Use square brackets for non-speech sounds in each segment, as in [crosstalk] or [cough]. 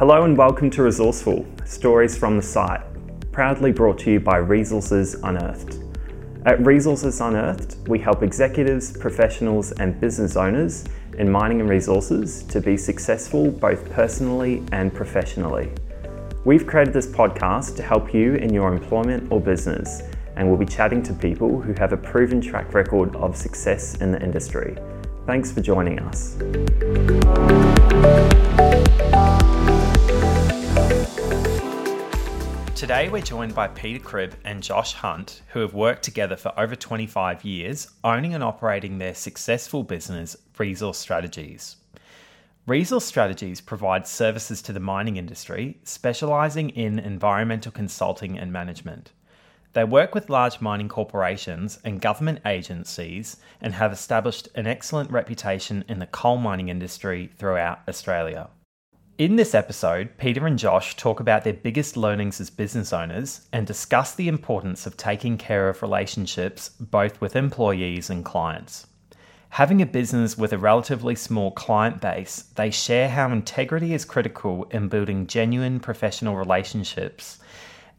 Hello and welcome to Resourceful Stories from the Site, proudly brought to you by Resources Unearthed. At Resources Unearthed, we help executives, professionals, and business owners in mining and resources to be successful both personally and professionally. We've created this podcast to help you in your employment or business, and we'll be chatting to people who have a proven track record of success in the industry. Thanks for joining us. Today, we're joined by Peter Cribb and Josh Hunt, who have worked together for over 25 years, owning and operating their successful business, Resource Strategies. Resource Strategies provides services to the mining industry, specialising in environmental consulting and management. They work with large mining corporations and government agencies and have established an excellent reputation in the coal mining industry throughout Australia. In this episode, Peter and Josh talk about their biggest learnings as business owners and discuss the importance of taking care of relationships both with employees and clients. Having a business with a relatively small client base, they share how integrity is critical in building genuine professional relationships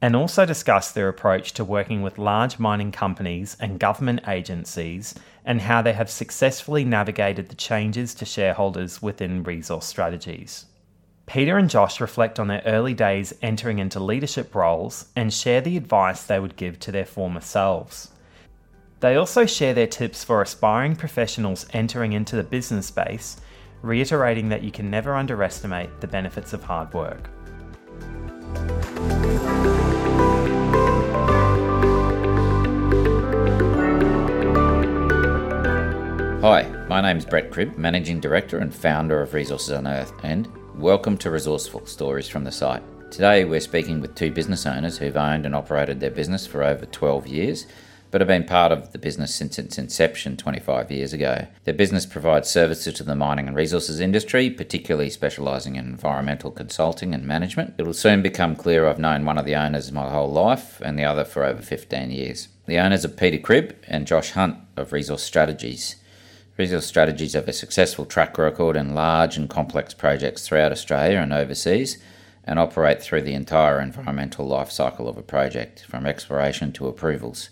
and also discuss their approach to working with large mining companies and government agencies and how they have successfully navigated the changes to shareholders within resource strategies. Peter and Josh reflect on their early days entering into leadership roles and share the advice they would give to their former selves. They also share their tips for aspiring professionals entering into the business space, reiterating that you can never underestimate the benefits of hard work. Hi, my name is Brett Cribb, Managing Director and founder of Resources Unearthed, and Welcome to Resourceful Stories from the Site. Today we're speaking with two business owners who've owned and operated their business for over 12 years, but have been part of the business since its inception 25 years ago. Their business provides services to the mining and resources industry, particularly specialising in environmental consulting and management. It will soon become clear I've known one of the owners my whole life and the other for over 15 years. The owners are Peter Cribb and Josh Hunt of Resource Strategies. Resource Strategies have a successful track record in large and complex projects throughout Australia and overseas and operate through the entire environmental life cycle of a project, from exploration to approvals,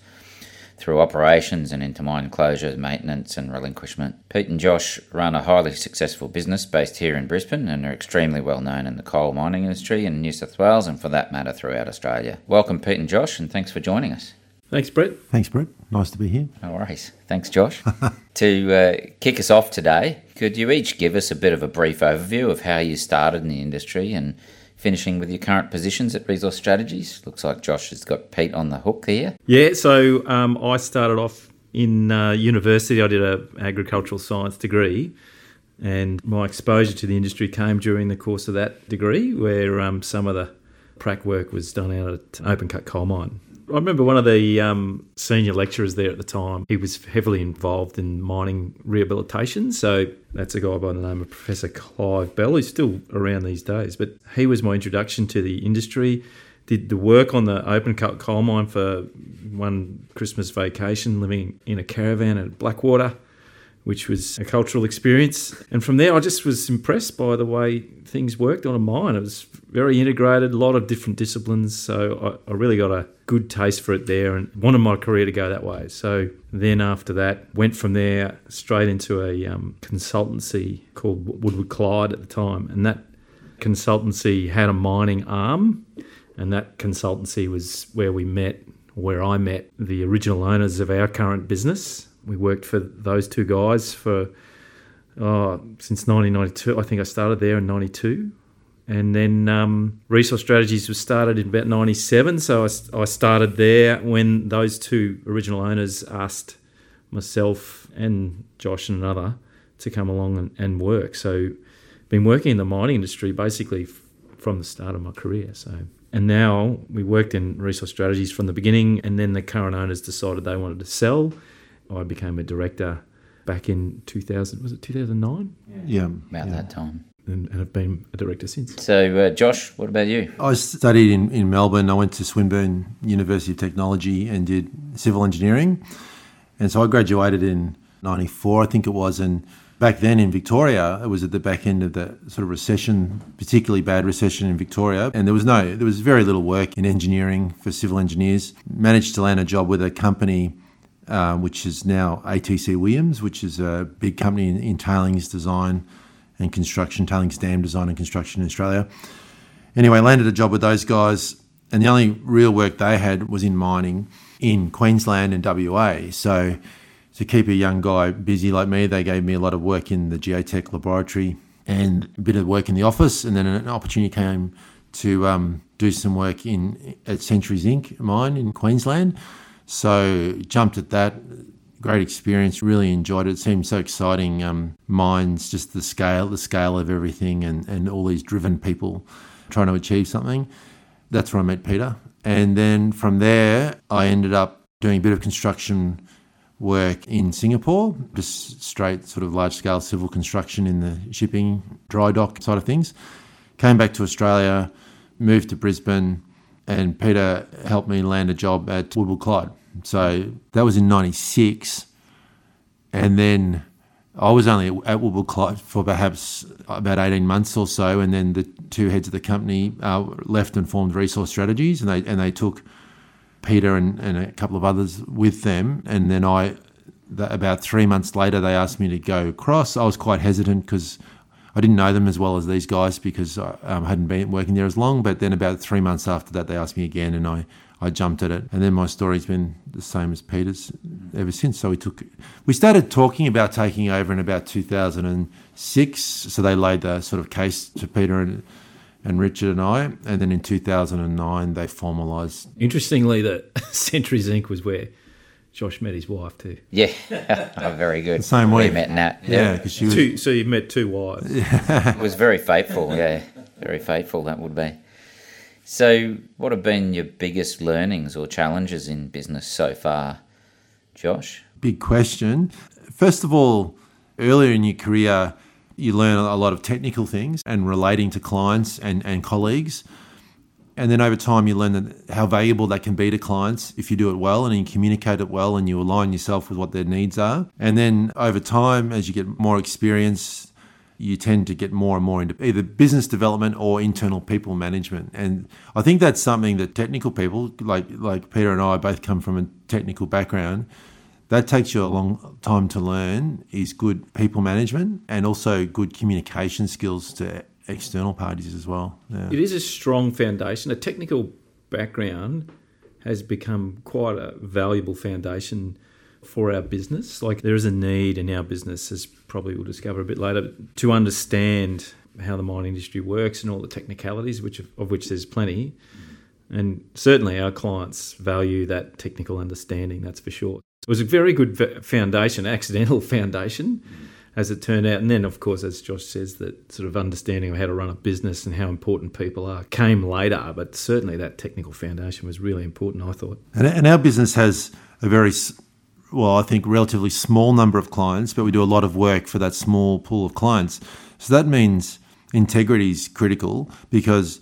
through operations and into mine closure, maintenance, and relinquishment. Pete and Josh run a highly successful business based here in Brisbane and are extremely well known in the coal mining industry in New South Wales and, for that matter, throughout Australia. Welcome, Pete and Josh, and thanks for joining us. Thanks, Brett. Thanks, Brett. Nice to be here. No worries. Thanks, Josh. [laughs] to uh, kick us off today, could you each give us a bit of a brief overview of how you started in the industry and finishing with your current positions at Resource Strategies? Looks like Josh has got Pete on the hook here. Yeah, so um, I started off in uh, university. I did an agricultural science degree, and my exposure to the industry came during the course of that degree, where um, some of the prac work was done out at an Open Cut Coal Mine. I remember one of the um, senior lecturers there at the time. He was heavily involved in mining rehabilitation. So that's a guy by the name of Professor Clive Bell. who's still around these days, but he was my introduction to the industry. Did the work on the open cut coal mine for one Christmas vacation, living in a caravan at Blackwater which was a cultural experience. And from there, I just was impressed by the way things worked on a mine. It was very integrated, a lot of different disciplines. So I, I, really got a good taste for it there and wanted my career to go that way. So then after that, went from there straight into a um, consultancy called Woodward Clyde at the time. And that consultancy had a mining arm. And that consultancy was where we met, where I met the original owners of our current business we worked for those two guys for oh, since 1992. I think I started there in 92. And then um, Resource Strategies was started in about 97. So I, I started there when those two original owners asked myself and Josh and another to come along and, and work. So been working in the mining industry basically f- from the start of my career. So and now we worked in resource strategies from the beginning, and then the current owners decided they wanted to sell, I became a director back in 2000. Was it 2009? Yeah, about yeah. that time. And, and have been a director since. So, uh, Josh, what about you? I studied in, in Melbourne. I went to Swinburne University of Technology and did civil engineering. And so I graduated in 94, I think it was. And back then in Victoria, it was at the back end of the sort of recession, particularly bad recession in Victoria, and there was no, there was very little work in engineering for civil engineers. Managed to land a job with a company. Uh, which is now ATC Williams, which is a big company in, in tailings design and construction, tailings dam design and construction in Australia. Anyway, landed a job with those guys, and the only real work they had was in mining in Queensland and WA. So to keep a young guy busy like me, they gave me a lot of work in the geotech laboratory and a bit of work in the office. And then an opportunity came to um, do some work in at Century Zinc mine in Queensland. So jumped at that. Great experience. Really enjoyed it. it seemed so exciting. Um, mines, just the scale, the scale of everything, and and all these driven people trying to achieve something. That's where I met Peter. And then from there, I ended up doing a bit of construction work in Singapore, just straight sort of large scale civil construction in the shipping, dry dock side of things. Came back to Australia, moved to Brisbane, and Peter helped me land a job at Woodward Clyde. So that was in 96. And then I was only at Clyde for perhaps about 18 months or so. And then the two heads of the company uh, left and formed Resource Strategies, and they, and they took Peter and, and a couple of others with them. And then I, the, about three months later, they asked me to go across. I was quite hesitant because I didn't know them as well as these guys because I um, hadn't been working there as long. But then about three months after that, they asked me again, and I, I jumped at it. And then my story's been the same as Peter's ever since. So we took, we started talking about taking over in about 2006. So they laid the sort of case to Peter and and Richard and I. And then in 2009, they formalised. Interestingly, that [laughs] Century Zinc was where Josh met his wife too. Yeah, [laughs] oh, very good. The same way. We met Nat. Yeah, because she was. Two, so you met two wives. [laughs] It was very faithful, yeah. Very faithful, that would be. So, what have been your biggest learnings or challenges in business so far, Josh? Big question. First of all, earlier in your career, you learn a lot of technical things and relating to clients and, and colleagues. And then over time, you learn that how valuable that can be to clients if you do it well and you communicate it well and you align yourself with what their needs are. And then over time, as you get more experience, you tend to get more and more into either business development or internal people management. And I think that's something that technical people, like like Peter and I, both come from a technical background that takes you a long time to learn is good people management and also good communication skills to external parties as well. Yeah. It is a strong foundation. A technical background has become quite a valuable foundation for our business. Like there is a need in our business, as probably we'll discover a bit later, to understand how the mining industry works and all the technicalities, which of which there's plenty. And certainly our clients value that technical understanding, that's for sure. It was a very good foundation, accidental [laughs] foundation, as it turned out. And then, of course, as Josh says, that sort of understanding of how to run a business and how important people are came later. But certainly, that technical foundation was really important. I thought. And, and our business has a very well, I think, relatively small number of clients, but we do a lot of work for that small pool of clients. So that means integrity is critical because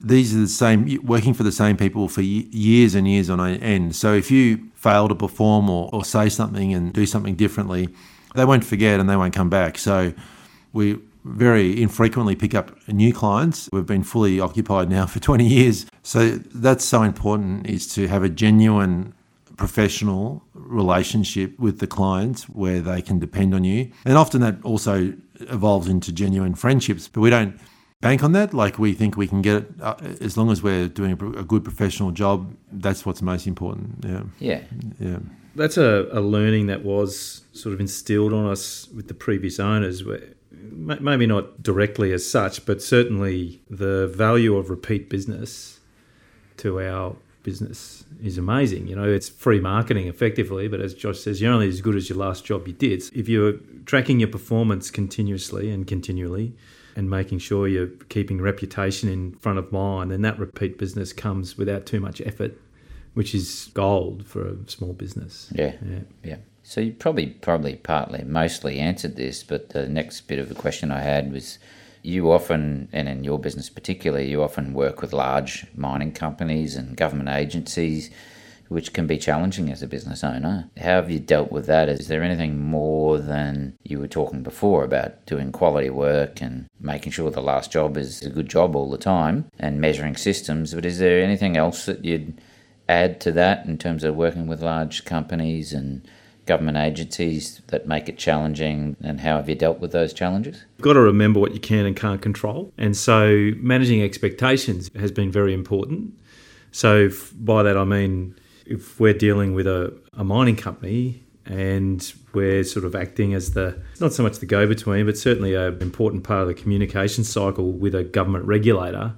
these are the same working for the same people for years and years on end. So if you fail to perform or, or say something and do something differently, they won't forget and they won't come back. So we very infrequently pick up new clients. We've been fully occupied now [laughs] for 20 years. So that's so important is to have a genuine professional relationship with the clients where they can depend on you. And often that also evolves into genuine friendships, but we don't bank on that. Like we think we can get it uh, as long as we're doing a, a, good professional job. That's what's most important. Yeah. Yeah. Yeah. That's a, a learning that was sort of instilled on us with the previous owners. Where, maybe not directly as such, but certainly the value of repeat business to our business is amazing. You know, it's free marketing effectively, but as Josh says, you're only as good as your last job you did. If you're tracking your performance continuously and continually, and making sure you're keeping reputation in front of mind, and that repeat business comes without too much effort, which is gold for a small business. Yeah, yeah, yeah. So you probably, probably, partly, mostly answered this, but the next bit of a question I had was. You often, and in your business particularly, you often work with large mining companies and government agencies. which can be challenging as a business owner. How have you dealt with that? Is there anything more than you were talking before about doing quality work and making sure the last job is a good job all the time and measuring systems? But is there anything else that you'd add to that in terms of working with large companies and government agencies that make it challenging and how have you dealt with those challenges? You've got to remember what you can and can't control. And so managing expectations has been very important. So by that I mean if we're dealing with a, a mining company and we're sort of acting as the not so much the go between, but certainly an important part of the communication cycle with a government regulator.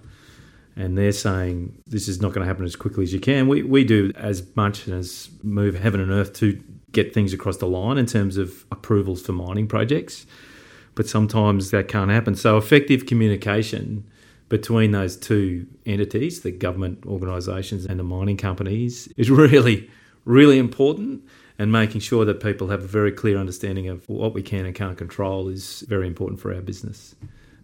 And they're saying this is not going to happen as quickly as you can. We, we do as much and as move heaven and earth to get things across the line in terms of approvals for mining projects, but sometimes that can't happen. So, effective communication between those two entities, the government organisations and the mining companies, is really, really important. And making sure that people have a very clear understanding of what we can and can't control is very important for our business.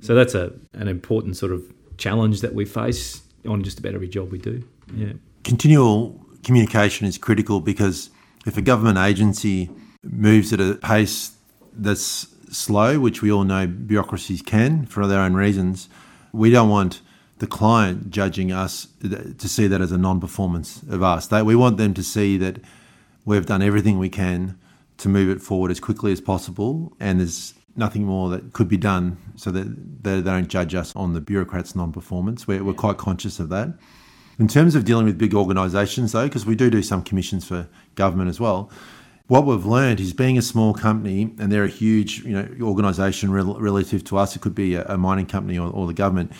So that's a, an important sort of challenge that we face on just about every job we do. Yeah. Continual communication is critical because if a government agency moves at a pace that's slow, which we all know bureaucracies can for their own reasons, we don't want the client judging us to see that as a non-performance of us. We want them to see that we've done everything we can to move it forward as quickly as possible, and there's nothing more that could be done so that they don't judge us on the bureaucrats' non-performance. We're quite conscious of that. In terms of dealing with big organisations, though, because we do do some commissions for government as well, what we've learned is being a small company and they're a huge you know organisation rel- relative to us. It could be a, a mining company or, or the government.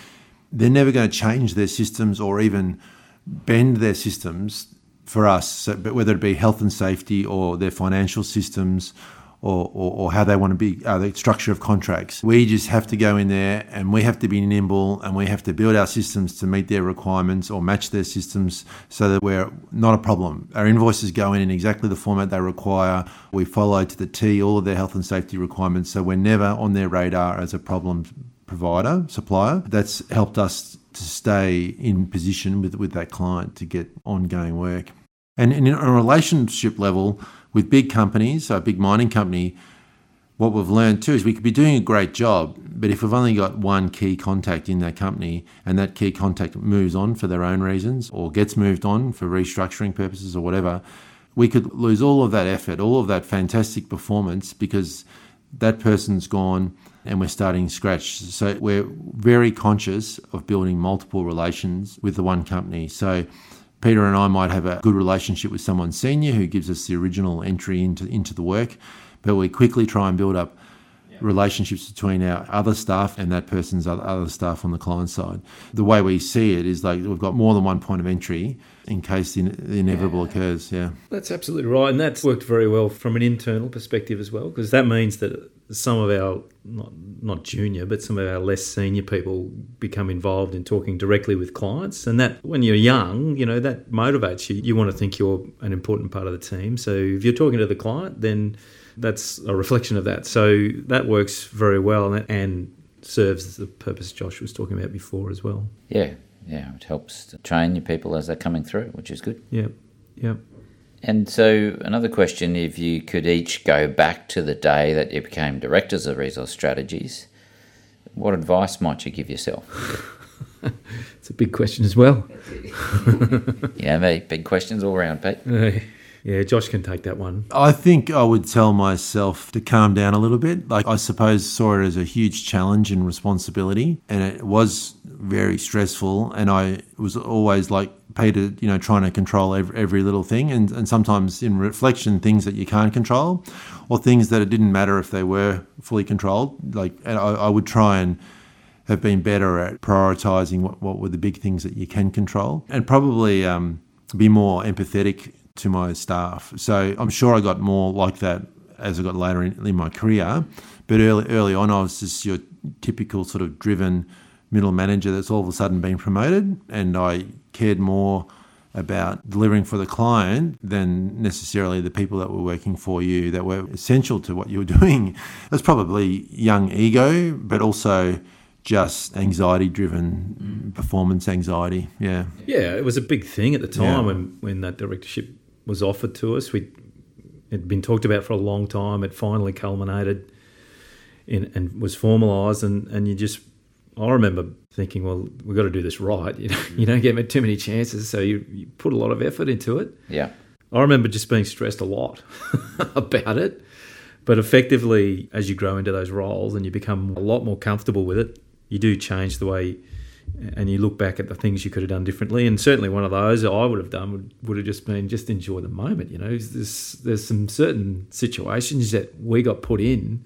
They're never going to change their systems or even bend their systems for us. So, but whether it be health and safety or their financial systems or, or, or, how they want to be, uh, the structure of contracts. We just have to go in there and we have to be nimble and we have to build our systems to meet their requirements or match their systems so that we're not a problem. Our invoices go in in exactly the format they require. We follow to the T all of their health and safety requirements, so we're never on their radar as a problem provider, supplier. That's helped us to stay in position with, with that client to get ongoing work. And in a relationship level, with big companies, a big mining company, what we've learned too is we could be doing a great job, but if we've only got one key contact in that company and that key contact moves on for their own reasons or gets moved on for restructuring purposes or whatever, we could lose all of that effort, all of that fantastic performance because that person's gone and we're starting scratch. So we're very conscious of building multiple relations with the one company. So Peter and I might have a good relationship with someone senior who gives us the original entry into, into the work, but we quickly try and build up relationships between our other staff and that person's other staff on the client side. The way we see it is like we've got more than one point of entry in case the, inevitable yeah. occurs. Yeah, that's absolutely right, and that's worked very well from an internal perspective as well, because that means that some of our not not junior, but some of our less senior people become involved in talking directly with clients, and that when you're young, you know that motivates you. You want to think you're an important part of the team. So if you're talking to the client, then that's a reflection of that. So that works very well and, and serves the purpose Josh was talking about before as well. Yeah, yeah, it helps to train your people as they're coming through, which is good. Yeah, yep. And so, another question if you could each go back to the day that you became directors of Resource Strategies, what advice might you give yourself? [laughs] it's a big question as well. [laughs] yeah, me, big questions all around, Pete. [laughs] Yeah, Josh can take that one. I think I would tell myself to calm down a little bit. Like, I suppose saw it as a huge challenge and responsibility, and it was very stressful. And I was always like Peter, you know, trying to control every, every little thing. And, and sometimes in reflection, things that you can't control, or things that it didn't matter if they were fully controlled. Like, I, I would try and have been better at prioritizing what, what were the big things that you can control and probably um, be more empathetic to my staff. So I'm sure I got more like that as I got later in, in my career. But early early on, I was just your typical sort of driven middle manager that's all of a sudden been promoted, and I cared more about delivering for the client than necessarily the people that were working for you that were essential to what you were [laughs] doing. It was probably young ego, but also just anxiety driven mm. performance anxiety. Yeah. Yeah, it was a big thing at the time Yeah. when, when that directorship was offered to us. We it had been talked about for a long time. It finally culminated in, and was formalised, and, and you just I remember thinking, well, we've got to do this right. You know, [laughs] you don't get too many chances, so you, you put a lot of effort into it. Yeah. I remember just being stressed a lot [laughs] about it. But effectively, as you grow into those roles and you become a lot more comfortable with it, you do change the way and you look back at the things you could have done differently. And certainly one of those I would have done would, would have just been just enjoy the moment. You know, there's, there's some certain situations that we got put in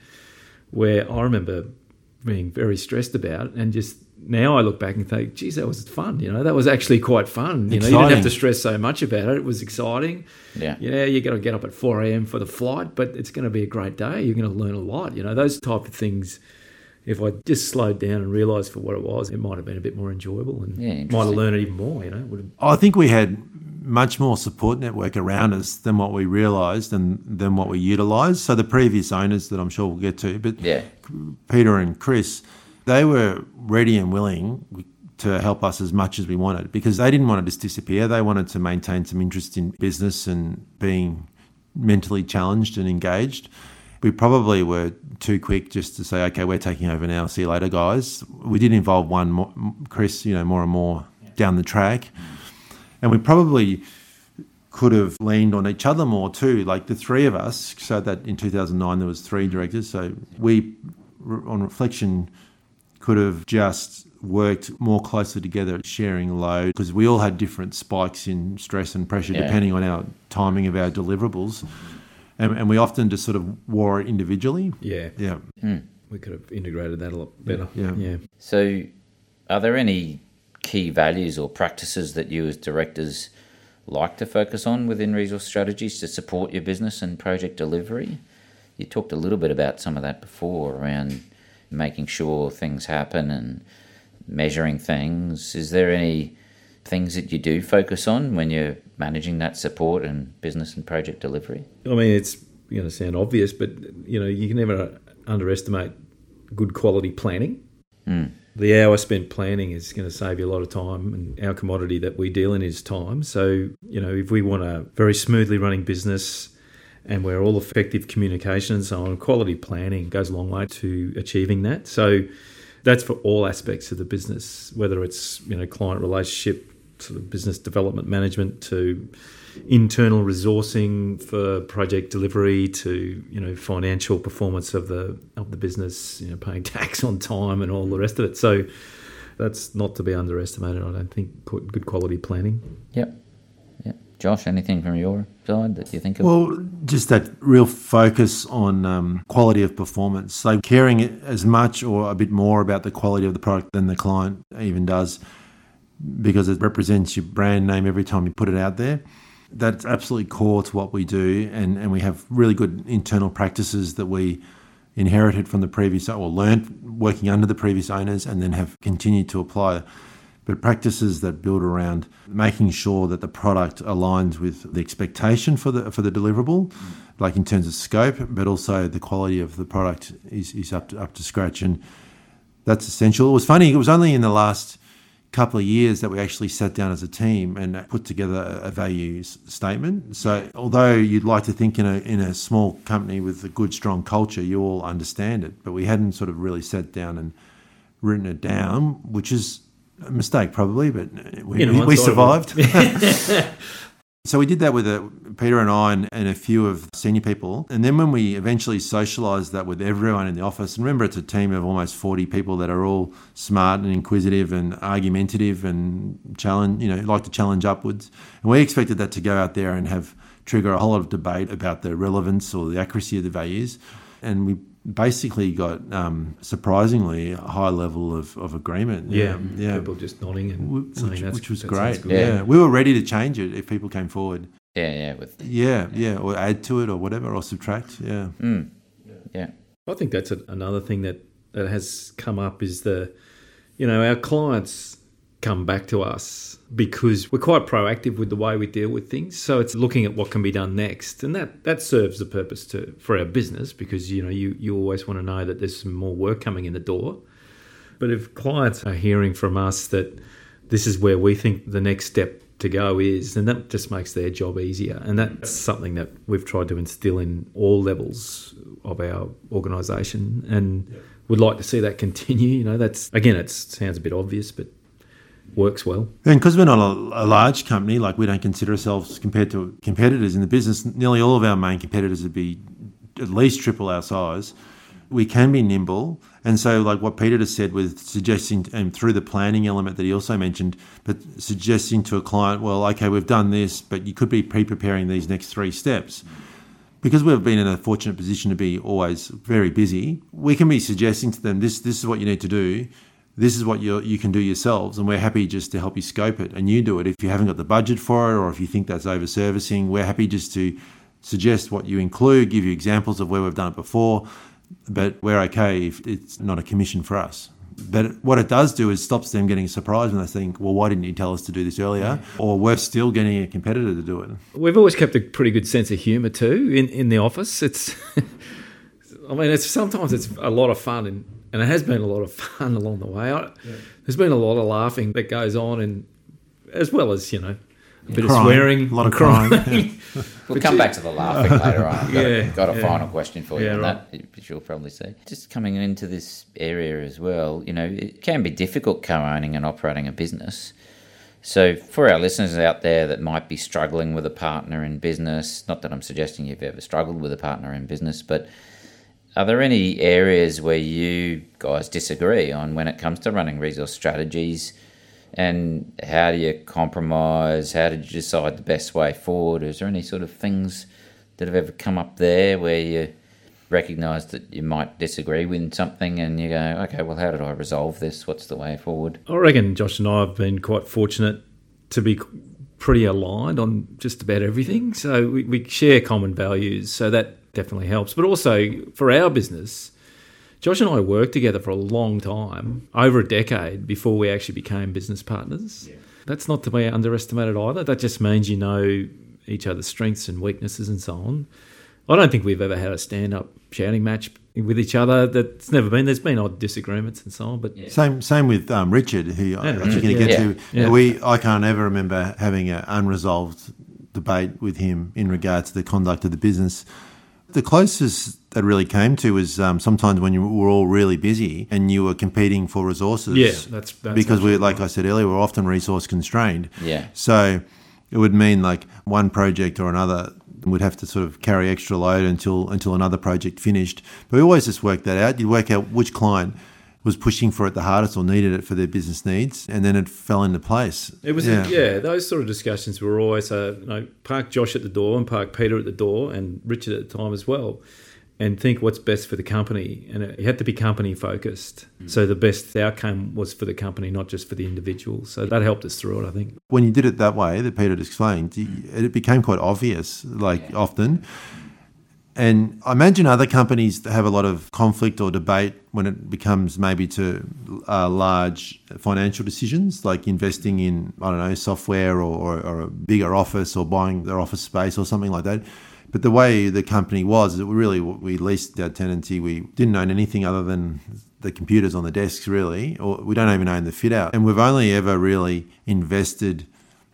where I remember being very stressed about and just now I look back and think, geez, that was fun. You know, that was actually quite fun. You know, you didn't have to stress so much about it. It was exciting. Yeah. Yeah, you're going to get up at 4 a.m. for the flight, but it's going to be a great day. You're going to learn a lot. You know, those type of things. If I just slowed down and realised for what it was, it might have been a bit more enjoyable and Yeah, might have learned it even more. You know, would have, I think we had much more support network around us than what we realised and than what we utilised. So the previous owners that I'm sure we'll get to, but Yeah. Peter and Chris, they were ready and willing to help us as much as we wanted because they didn't want to just disappear. They wanted to maintain some interest in business and being mentally challenged and engaged. We probably were too quick just to say, okay, we're taking over now. See you later, guys. We did involve one, more, Chris, you know, more and more down the track. And we probably could have leaned on each other more too, like the three of us. So that in 2009 there was three directors. So we, on reflection, could have just worked more closely together, sharing load, because we all had different spikes in stress and pressure Yeah. depending on our timing of our deliverables. And, and we often just sort of wore it individually. yeah, Yeah. Hmm. we could have integrated that a lot better. Yeah. yeah. So, are there any key values or practices that you as directors like to focus on within resource strategies to support your business and project delivery? You talked a little bit about some of that before around making sure things happen and measuring things. Is there any things that you do focus on when you're managing that support and business and project delivery? I mean, it's going to sound obvious, but you know, you can never underestimate good quality planning. Hmm. The hour spent planning is going to save you a lot of time, and our commodity that we deal in is time. So, you know, if we want a very smoothly running business and where all effective communication and so on, quality planning goes a long way to achieving that. So, that's for all aspects of the business, whether it's you know client relationship, sort of business development management to internal resourcing for project delivery to you know financial performance of the of the business, you know paying [laughs] tax on time and all the rest of it. So that's not to be underestimated. I don't think good quality planning. Yep. Yep. Josh, anything from your side that you think of? Well, just that real focus on um, quality of performance. So caring as much or a bit more about the quality of the product than the client even does, because it represents your brand name every time you put it out there. That's absolutely core to what we do, and, and we have really good internal practices that we inherited from the previous or learned working under the previous owners, and then have continued to apply but practices that build around making sure that the product aligns with the expectation for the for the deliverable, like in terms of scope, but also the quality of the product is, is up to up to scratch, and that's essential. It was funny; it was only in the last couple of years that we actually sat down as a team and put together a values statement. So, although you'd like to think in a in a small company with a good, strong culture, you all understand it, but we hadn't sort of really sat down and written it down, which is a mistake probably, but we, we survived. [laughs] [laughs] so we did that with uh Peter and I and, and a few of senior people. And then when we eventually socialised that with everyone in the office, and remember it's a team of almost 40 people that are all smart and inquisitive and argumentative and challenge, you know, like to challenge upwards. And we expected that to go out there and have trigger a whole lot of debate about the relevance or the accuracy of the values. And we basically got um, surprisingly a high level of, of agreement. Yeah, yeah. People just nodding and Wh- saying Which, that's, which was that great. good. Yeah. Yeah. we were ready to change it if people came forward. yeah, yeah, with Yeah, yeah, or add to it or whatever, or subtract. Yeah, yeah, I think that's a, another thing that, that has come up is the, you know, our clients come back to us because we're quite proactive with the way we deal with things. So it's looking at what can be done next, and that that serves the purpose to for our business because you know you you always want to know that there's some more work coming in the door. But if clients are hearing from us that this is where we think the next step to go is, then that just makes their job easier. And that's something that we've tried to instill in all levels of our organisation and would like to see that continue. You know, that's again, it sounds a bit obvious, but works well. And because we're not a, a, large company, like we don't consider ourselves compared to competitors in the business, nearly all of our main competitors would be at least triple our size. We can be nimble. And so, like what Peter just said, with suggesting, and through the planning element that he also mentioned, but suggesting to a client, well, okay, we've done this, but you could be pre preparing these next three steps. Because we've been in a fortunate position to be always very busy, we can be suggesting to them, this, this is what you need to do this is what you you can do yourselves, and we're happy just to help you scope it, and you do it. If you haven't got the budget for it, or if you think that's over servicing, we're happy just to suggest what you include, give you examples of where we've done it before, but we're okay if it's not a commission for us. But what it does do is stops them getting surprised when they think, well, why didn't you tell us to do this earlier? Or we're still getting a competitor to do it. We've always kept a pretty good sense of humour too in, in the office. It's, [laughs] I mean, it's sometimes it's a lot of fun and and it has been a lot of [laughs] fun along the way. I, yeah. There's been a lot of laughing that goes on, and as well as you know, a bit crying, of swearing, a lot of [laughs] crying. crying. Yeah. [laughs] we'll come back to the laughing later on. I've got, yeah, a, got a final question for you on right. that, which you'll probably see. Just coming into this area as well, you know, it can be difficult co-owning and operating a business. So, for our listeners out there that might be struggling with a partner in business, not that I'm suggesting you've ever struggled with a partner in business, but are there any areas where you guys disagree on when it comes to running resource strategies? And how do you compromise? How did you decide the best way forward? Is there any sort of things that have ever come up there where you recognise that you might disagree with something and you go, okay, well, how did I resolve this? What's the way forward? I reckon Josh and I have been quite fortunate to be pretty aligned on just about everything. So we, we share common values. So that definitely helps. But also for our business, Josh and I worked together for a long time, over a decade, before we actually became business partners. Yeah. That's not to be underestimated either. That just means you know each other's strengths and weaknesses and so on. I don't think we've ever had a stand up shouting match with each other. That's never been. There's been odd disagreements and so on. But yeah. same same with um, Richard, who I, Richard, you're going to get to. We I can't ever remember having an unresolved debate with him in regards to the conduct of the business. The closest that really came to was um, sometimes when you were all really busy and you were competing for resources. Yeah, that's, that's because we, like I said earlier, we're often resource constrained. Yeah. So it would mean like one project or another would have to sort of carry extra load until until another project finished. But we always just worked that out. You work out which client was pushing for it the hardest or needed it for their business needs, and then it fell into place. It was yeah, yeah those sort of discussions were always uh, you know park Josh at the door and park Peter at the door and Richard at the time as well, and think what's best for the company, and it had to be company focused. Mm. So the best outcome was for the company, not just for the individual. So that helped us through it, I think. When you did it that way, that Peter explained, it became quite obvious, like yeah. often and I imagine other companies have a lot of conflict or debate when it becomes maybe to uh, large financial decisions, like investing in, I don't know, software or, or, or, a bigger office or buying their office space or something like that. But the way the company was, it really, we leased our tenancy. We didn't own anything other than the computers on the desks, really, or we don't even own the fit out. And we've only ever really invested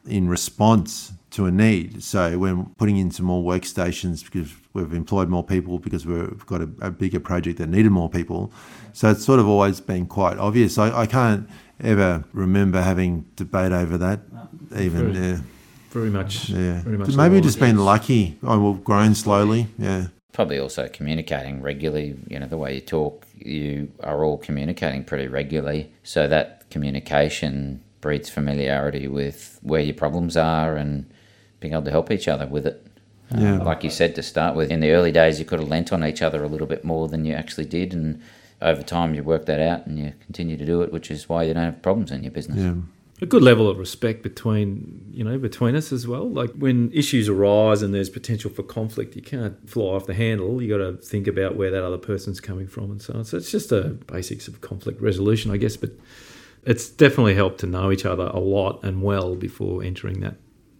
in response to a need. So we're putting in some more workstations because we've employed more people because we've got a, a, bigger project that needed more people. So it's sort of always been quite obvious. I, I can't ever remember having debate over that, even. Very, yeah. very much. Yeah. Very much Maybe just been lucky. Oh, I will grown slowly. Yeah. Probably also communicating regularly. You know, the way you talk, you are all communicating pretty regularly. So that communication breeds familiarity with where your problems are and being able to help each other with it. Yeah. Um, like you said to start with, in the early days, you could have lent on each other a little bit more than you actually did, and over time, you work that out and you continue to do it, which is why you don't have problems in your business. Yeah. A good level of respect between you know between us as well. Like when issues arise and there's potential for conflict, you can't fly off the handle. You got to think about where that other person's coming from and so on. So it's just a basics of conflict resolution, I guess. But it's definitely helped to know each other a lot and well before entering that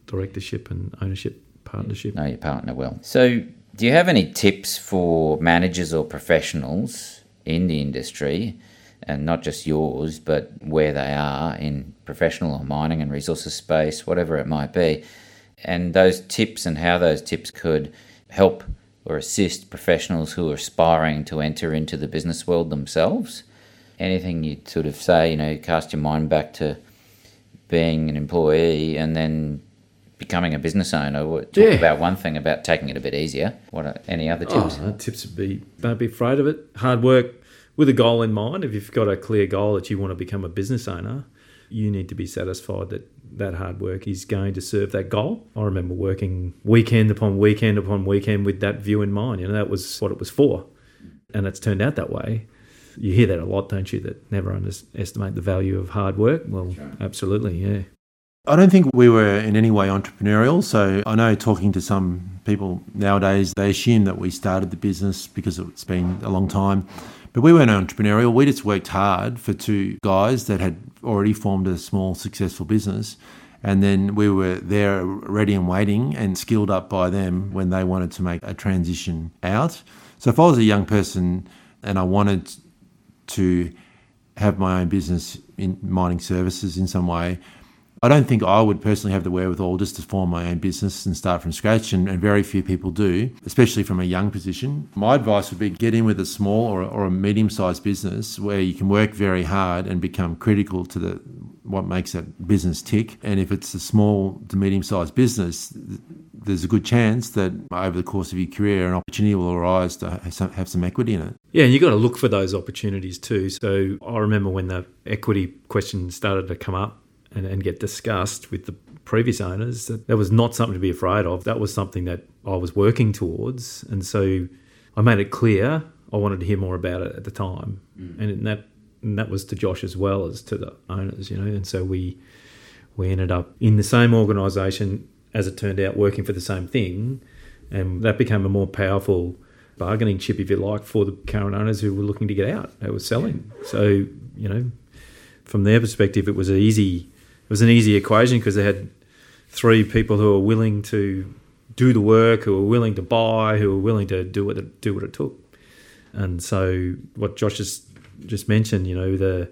directorship and ownership partnership. Know your partner well. So, do you have any tips for managers or professionals in the industry and not just yours, but where they are in professional or mining and resources space, whatever it might be, and those tips and how those tips could help or assist professionals who are aspiring to enter into the business world themselves. Anything you'd sort of say, you know, cast your mind back to being an employee and then becoming a business owner. Talk Yeah. about one thing about taking it a bit easier. What are any other oh, tips? Oh, tips would be don't be afraid of it. Hard work with a goal in mind. If you've got a clear goal that you want to become a business owner, you need to be satisfied that that hard work is going to serve that goal. I remember working weekend upon weekend upon weekend with that view in mind. You know, that was what it was for. And it's turned out that way. You hear that a lot, don't you? That never underestimate the value of hard work. Well, absolutely, yeah. I don't think we were in any way entrepreneurial. So I know talking to some people nowadays, they assume that we started the business because it's been a long time. But we weren't entrepreneurial. We just worked hard for two guys that had already formed a small, successful business. And then we were there ready and waiting and skilled up by them when they wanted to make a transition out. So if I was a young person and I wanted to have my own business in mining services in some way, I don't think I would personally have the wherewithal just to form my own business and start from scratch, and, and very few people do, especially from a young position. My advice would be get in with a small or, or a medium sized business where you can work very hard and become critical to the what makes that business tick. And if it's a small to medium sized business, there's a good chance that over the course of your career, an opportunity will arise to have some, have some equity in it. Yeah, and you've got to look for those opportunities too. So I remember when the equity question started to come up and, and get discussed with the previous owners, that, that was not something to be afraid of. That was something that I was working towards. And so I made it clear I wanted to hear more about it at the time. Mm. And that and that was to Josh as well as to the owners, you know. And so we we ended up in the same organisation, as it turned out, working for the same thing, and that became a more powerful bargaining chip, if you like, for the current owners who were looking to get out. They were selling, so you know, from their perspective, it was an easy was an easy equation because they had three people who were willing to do the work, who were willing to buy, who were willing to do what it, do what it took. And so, what Josh just just mentioned, you know, the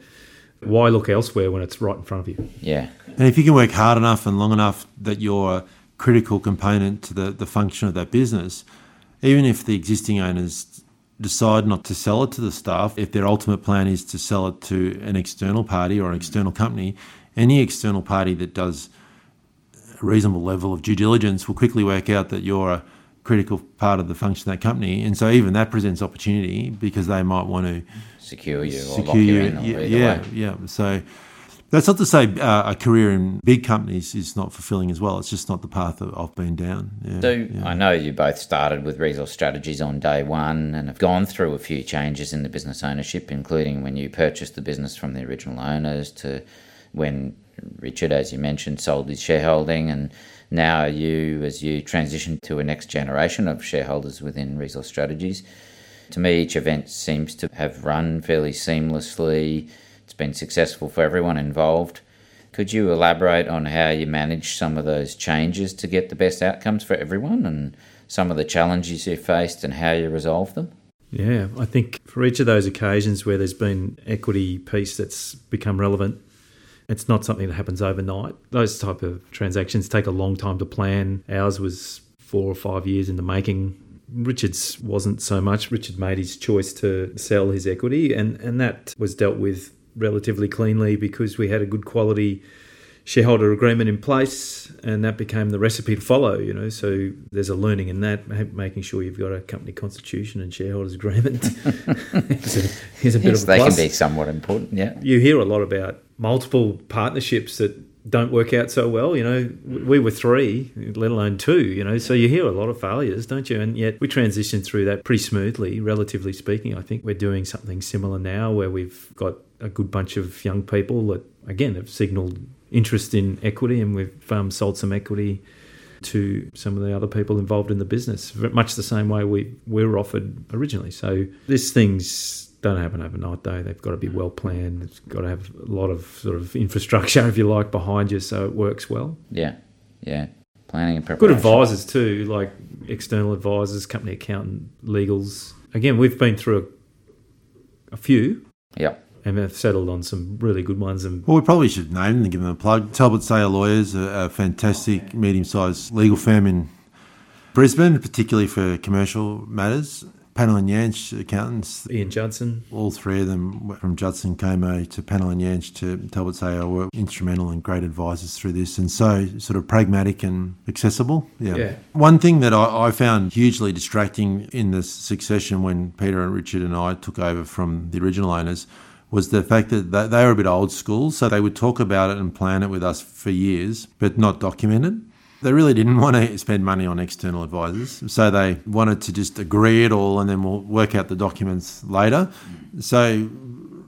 why look elsewhere when it's right in front of you? Yeah. And if you can work hard enough and long enough that you're a critical component to the, the function of that business, even if the existing owners decide not to sell it to the staff, if their ultimate plan is to sell it to an external party or an external company, any external party that does a reasonable level of due diligence will quickly work out that you're a critical part of the function of that company. And so even that presents opportunity because they might want to Secure you or lock secure you you. in or Yeah, yeah, way. yeah. So that's not to say uh, a career in big companies is not fulfilling as well. It's just not the path that I've been down. Yeah, So yeah. I know you both started with resource strategies on day one and have gone through a few changes in the business ownership, including when you purchased the business from the original owners to when Richard, as you mentioned, sold his shareholding, and now you, as you transition to a next generation of shareholders within resource strategies. To me, each event seems to have run fairly seamlessly. It's been successful for everyone involved. Could you elaborate on how you manage some of those changes to get the best outcomes for everyone and some of the challenges you faced and how you resolved them? Yeah, I think for each of those occasions where there's been equity piece that's become relevant, it's not something that happens overnight. Those type of transactions take a long time to plan. Ours was four or five years in the making. Richard's wasn't so much. Richard made his choice to sell his equity, and, and that was dealt with relatively cleanly because we had a good quality shareholder agreement in place, and that became the recipe to follow. You know, so there's a learning in that, making sure you've got a company constitution and shareholders agreement. [laughs] is a, is a bit Yes, of a they plus can be somewhat important, yeah. you hear a lot about multiple partnerships that don't work out so well. You know, we were three, let alone two. You know, so you hear a lot of failures, don't you? And yet we transitioned through that pretty smoothly, relatively speaking. I think we're doing something similar now, where we've got a good bunch of young people that again have signalled interest in equity, and we've um, sold some equity to some of the other people involved in the business, much the same way we, we were offered originally. So this things don't happen overnight, though. They've got to be well planned. It's got to have a lot of sort of infrastructure, [laughs] if you like, behind you, so it works well. Yeah, yeah. Planning and preparation. Good advisors too, like external advisors, company accountant, legals. Again, we've been through a, a few, Yep. and have settled on some really good ones. And Well, we probably should name them and give them a plug. Talbot Sayer Lawyers, a, a fantastic medium-sized legal firm in Brisbane, particularly for commercial matters. Panel and Yanch accountants, Ian Judson, all three of them, from Judson Como to Panel and Yanch to Talbot Sayer, were instrumental and great advisors through this, and so sort of pragmatic and accessible. Yeah. Yeah. One thing that I, I found hugely distracting in the succession when Peter and Richard and I took over from the original owners was the fact that they they were a bit old school, so they would talk about it and plan it with us for years, but not document it. They really didn't want to spend money on external advisors, so they wanted to just agree it all and then we'll work out the documents later. So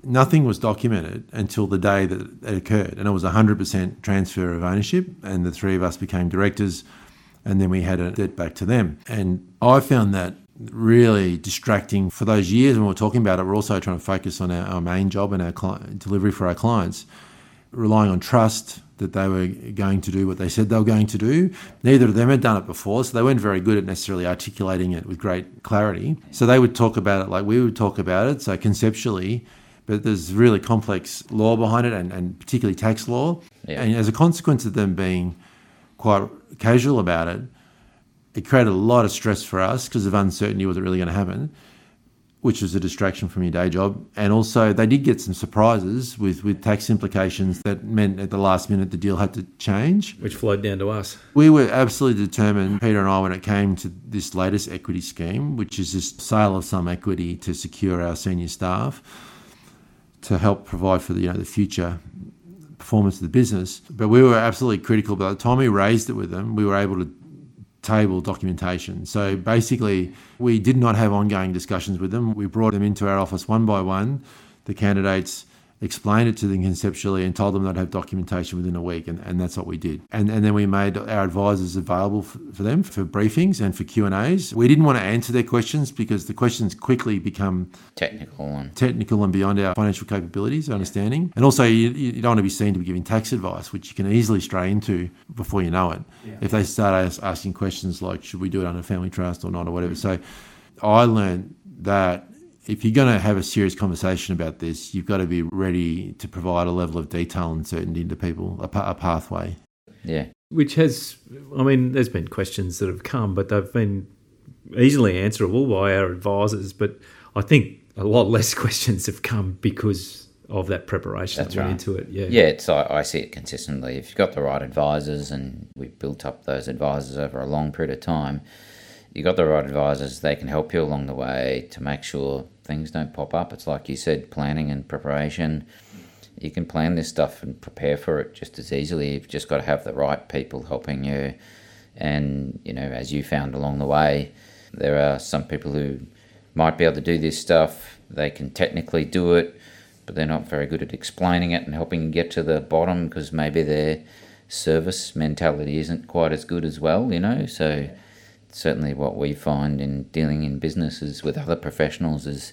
nothing was documented until the day that it occurred, and it was a 100% transfer of ownership, and the three of us became directors, and then we had a debt back to them. And I found that really distracting for those years when we we're talking about it. We're also trying to focus on our, our main job and our client, delivery for our clients, relying on trust that they were going to do what they said they were going to do. Neither of them had done it before, so they weren't very good at necessarily articulating it with great clarity. So they would talk about it like we would talk about it, so conceptually, but there's really complex law behind it and, and particularly tax law. Yeah. And as a consequence of them being quite casual about it, it created a lot of stress for us because of uncertainty was it really going to happen, which was a distraction from your day job. And also, they did get some surprises with, with tax implications that meant at the last minute the deal had to change. which flowed down to us. We were absolutely determined, Peter and I, when it came to this latest equity scheme, which is this sale of some equity to secure our senior staff to help provide for the, you know, the future performance of the business. But we were absolutely critical. By the time we raised it with them, we were able to table documentation. So basically, we did not have ongoing discussions with them. We brought them into our office one by one. The candidates explained it to them conceptually and told them they'd have documentation within a week, and, and that's what we did. And, and then we made our advisors available for, for them for briefings and for Q&As. We didn't want to answer their questions because the questions quickly become Technical and technical and beyond our financial capabilities, understanding. And also, you, you don't want to be seen to be giving tax advice, which you can easily stray into before you know it. If they start as- asking questions like, should we do it under family trust or not, or whatever. Mm. So I learned that if you're going to have a serious conversation about this, you've got to be ready to provide a level of detail and certainty to people, a, pa- a pathway. yeah, Which has, I mean, there's been questions that have come, but they've been easily answerable by our advisors. But I think a lot less [laughs] questions have come because of that preparation That's that went right. into it. Yeah. yeah. It's I, I see it consistently. If you've got the right advisors, and we've built up those advisors over a long period of time, you got the right advisors. They can help you along the way to make sure things don't pop up. It's like you said, planning and preparation. You can plan this stuff and prepare for it just as easily. You've just got to have the right people helping you. And, you know, as you found along the way, there are some people who might be able to do this stuff. They can technically do it, but they're not very good at explaining it and helping you get to the bottom because maybe their service mentality isn't quite as good as well, you know. So, certainly what we find in dealing in businesses with other professionals is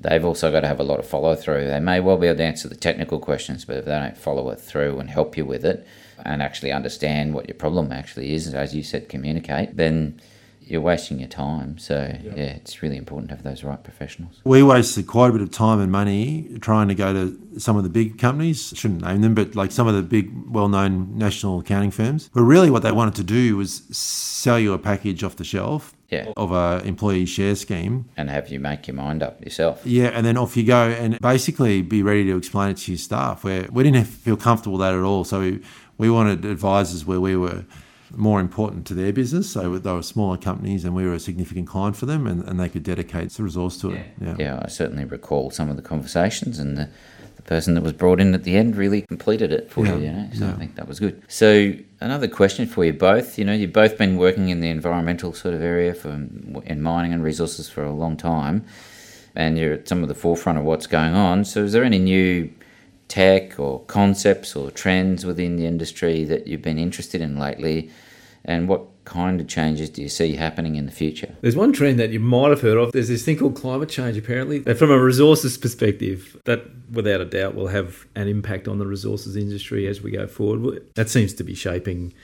they've also got to have a lot of follow through. They may well be able to answer the technical questions, but if they don't follow it through and help you with it and actually understand what your problem actually is, as you said, communicate, then you're wasting your time. So, yeah, it's really important to have those right professionals. We wasted quite a bit of time and money trying to go to some of the big companies. Shouldn't name them, but like some of the big, well-known national accounting firms. But really, what they wanted to do was sell you a package off the shelf Yeah. of a employee share scheme. And have you make your mind up yourself. Yeah, and then off you go, and basically be ready to explain it to your staff. Where we didn't feel comfortable with that at all, so we, we wanted advisors where we were more important to their business. So they were smaller companies, and we were a significant client for them, and, and they could dedicate the resource to it. Yeah. yeah, I certainly recall some of the conversations, and the, the person that was brought in at the end really completed it for Yeah, you. You know, so I think that was good. So another question for you both. You know, you've both been working in the environmental sort of area for in mining and resources for a long time, and you're at some of the forefront of what's going on. So, is there any new tech or concepts or trends within the industry that you've been interested in lately, and what kind of changes do you see happening in the future? There's one trend that you might have heard of. There's this thing called climate change, apparently. From a resources perspective, that without a doubt will have an impact on the resources industry as we go forward. That seems to be shaping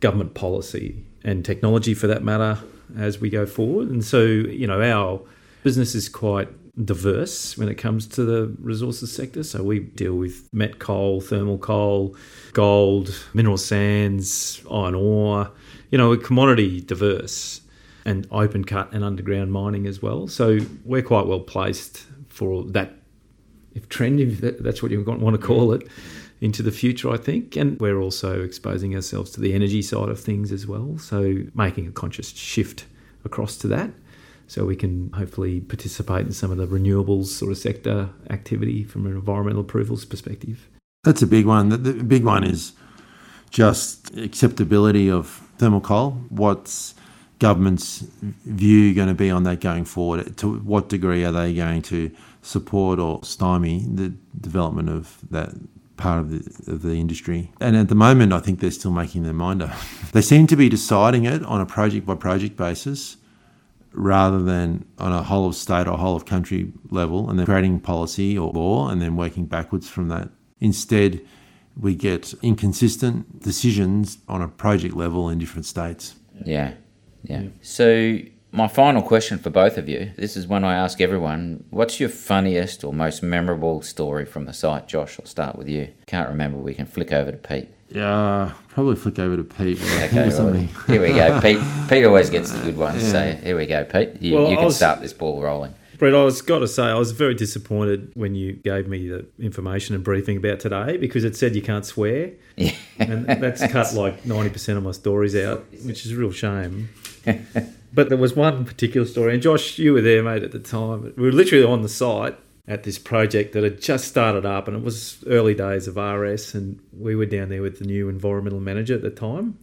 government policy and technology for that matter as we go forward. And so, you know, our business is quite diverse when it comes to the resources sector. So we deal with met coal, thermal coal, gold, mineral sands, iron ore. You know, we're commodity diverse and open cut and underground mining as well. So we're quite well placed for that, if trend, if that's what you want to call it, into the future, I think. And we're also exposing ourselves to the energy side of things as well. So making a conscious shift across to that so we can hopefully participate in some of the renewables sort of sector activity from an environmental approvals perspective. That's a big one. The big one is just acceptability of thermal coal. What's government's view going to be on that going forward? To what degree are they going to support or stymie the development of that part of the, of the industry. And at the moment, I think they're still making their mind up. [laughs] they seem to be deciding it on a project by project basis rather than on a whole of state or whole of country level, and then creating policy or law and then working backwards from that. Instead, we get inconsistent decisions on a project level in different states. Yeah, yeah. So, my final question for both of you this is one I ask everyone. What's your funniest or most memorable story from the site? Josh, I'll start with you. Can't remember, we can flick over to Pete. Yeah, probably flick over to Pete. Okay, [laughs] well, here we go. [laughs] Pete, Pete always gets the good ones. Yeah. So here we go, Pete. You, well, you can was, start this ball rolling. Brett, I was got to say I was very disappointed when you gave me the information and briefing about today because it said you can't swear, yeah. and that's cut [laughs] like ninety percent of my stories out, which is a real shame. but there was one particular story, and Josh, you were there, mate, at the time. We were literally on the site at this project that had just started up, and it was early days of RS, and we were down there with the new environmental manager at the time.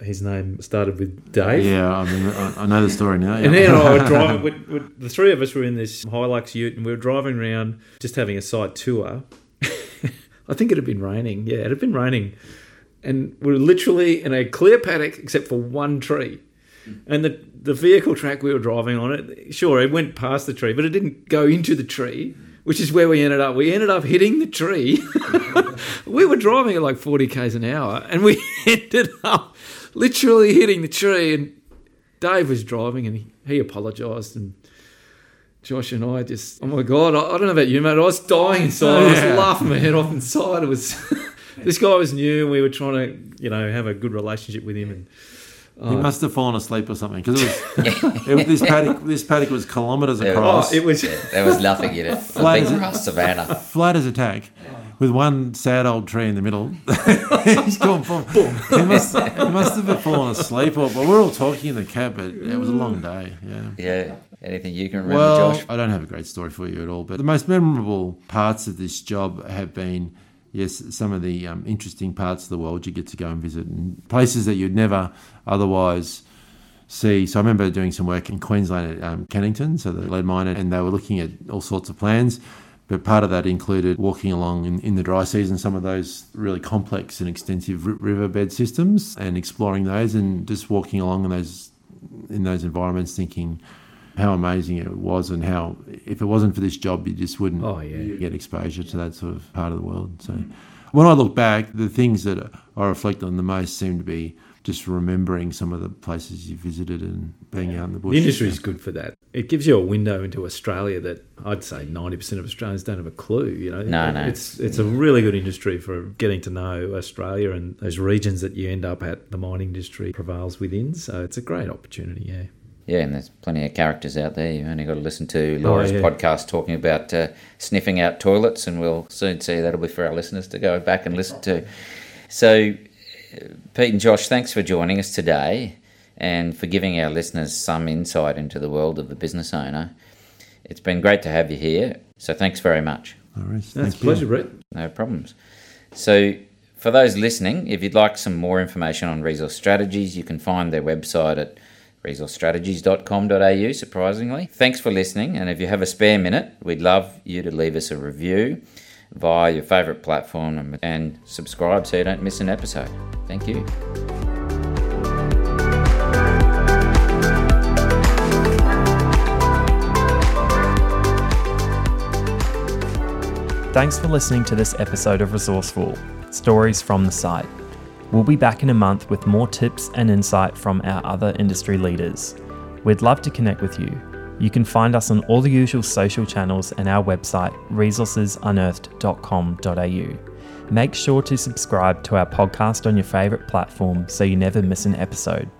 His name started with Dave. Yeah, I mean, I know the story now. Yeah. And then I was [laughs] driving. we we the three of us were in this Hilux Ute, and we were driving around, just having a site tour. [laughs] I think it had been raining. Yeah, it had been raining, and we were literally in a clear paddock except for one tree. And the the vehicle track we were driving on it, sure, it went past the tree, but it didn't go into the tree, which is where we ended up. We ended up hitting the tree. [laughs] we were driving at like 40 k's an hour, and we ended up literally hitting the tree. And Dave was driving, and he, he apologised, and Josh and I just, oh my god, I, I, don't know about you, mate. I was dying inside. I was laughing my head off inside. It was [laughs] this guy was new, and we were trying to, you know, have a good relationship with him, and he oh. must have fallen asleep or something because it was [laughs] it, this paddock. This paddock was kilometres across. Oh, it was. there was nothing in it. Flat as a, savannah. Flat as a tack, with one sad old tree in the middle. [laughs] He's gone. Boom. He must. He must have fallen asleep. Or, but we're all talking in the cab. But it was a long day. Yeah. Yeah. Anything you can remember, well, Josh? I don't have a great story for you at all. But the most memorable parts of this job have been yes, some of the um, interesting parts of the world you get to go and visit, and places that you'd never otherwise see. So I remember doing some work in Queensland at um, Cannington, so the lead mine, and they were looking at all sorts of plans. But part of that included walking along in, in the dry season some of those really complex and extensive riverbed systems and exploring those, and just walking along in those in those environments, thinking how amazing it was and how if it wasn't for this job you just wouldn't oh, yeah. get exposure to that sort of part of the world so. Mm. When i look back the things that i reflect on the most seem to be just remembering some of the places you visited and being out in the bush. The industry is good for that. It gives you a window into Australia that I'd say ninety percent of Australians don't have a clue. You know, no, no. It's it's a really good industry for getting to know Australia and those regions that you end up at. The mining industry prevails within, so it's a great opportunity. Yeah. Yeah, and there's plenty of characters out there. You've only got to listen to Laura's oh, yeah. podcast talking about uh, sniffing out toilets, and we'll soon see that'll be for our listeners to go back and listen to. So, Pete and Josh, thanks for joining us today and for giving our listeners some insight into the world of the business owner. It's been great to have you here, so thanks very much. All right, That's a pleasure, Brett. No problems. So, for those listening, if you'd like some more information on resource strategies, you can find their website at resourcestrategies.com.au, surprisingly. Thanks for listening, and if you have a spare minute, we'd love you to leave us a review via your favourite platform and subscribe so you don't miss an episode. Thank you. Thanks for listening to this episode of Resourceful Stories from the Site. We'll be back in a month with more tips and insight from our other industry leaders. We'd love to connect with you. You can find us on all the usual social channels and our website, resourcesunearthed.com.au. Make sure to subscribe to our podcast on your favourite platform so you never miss an episode.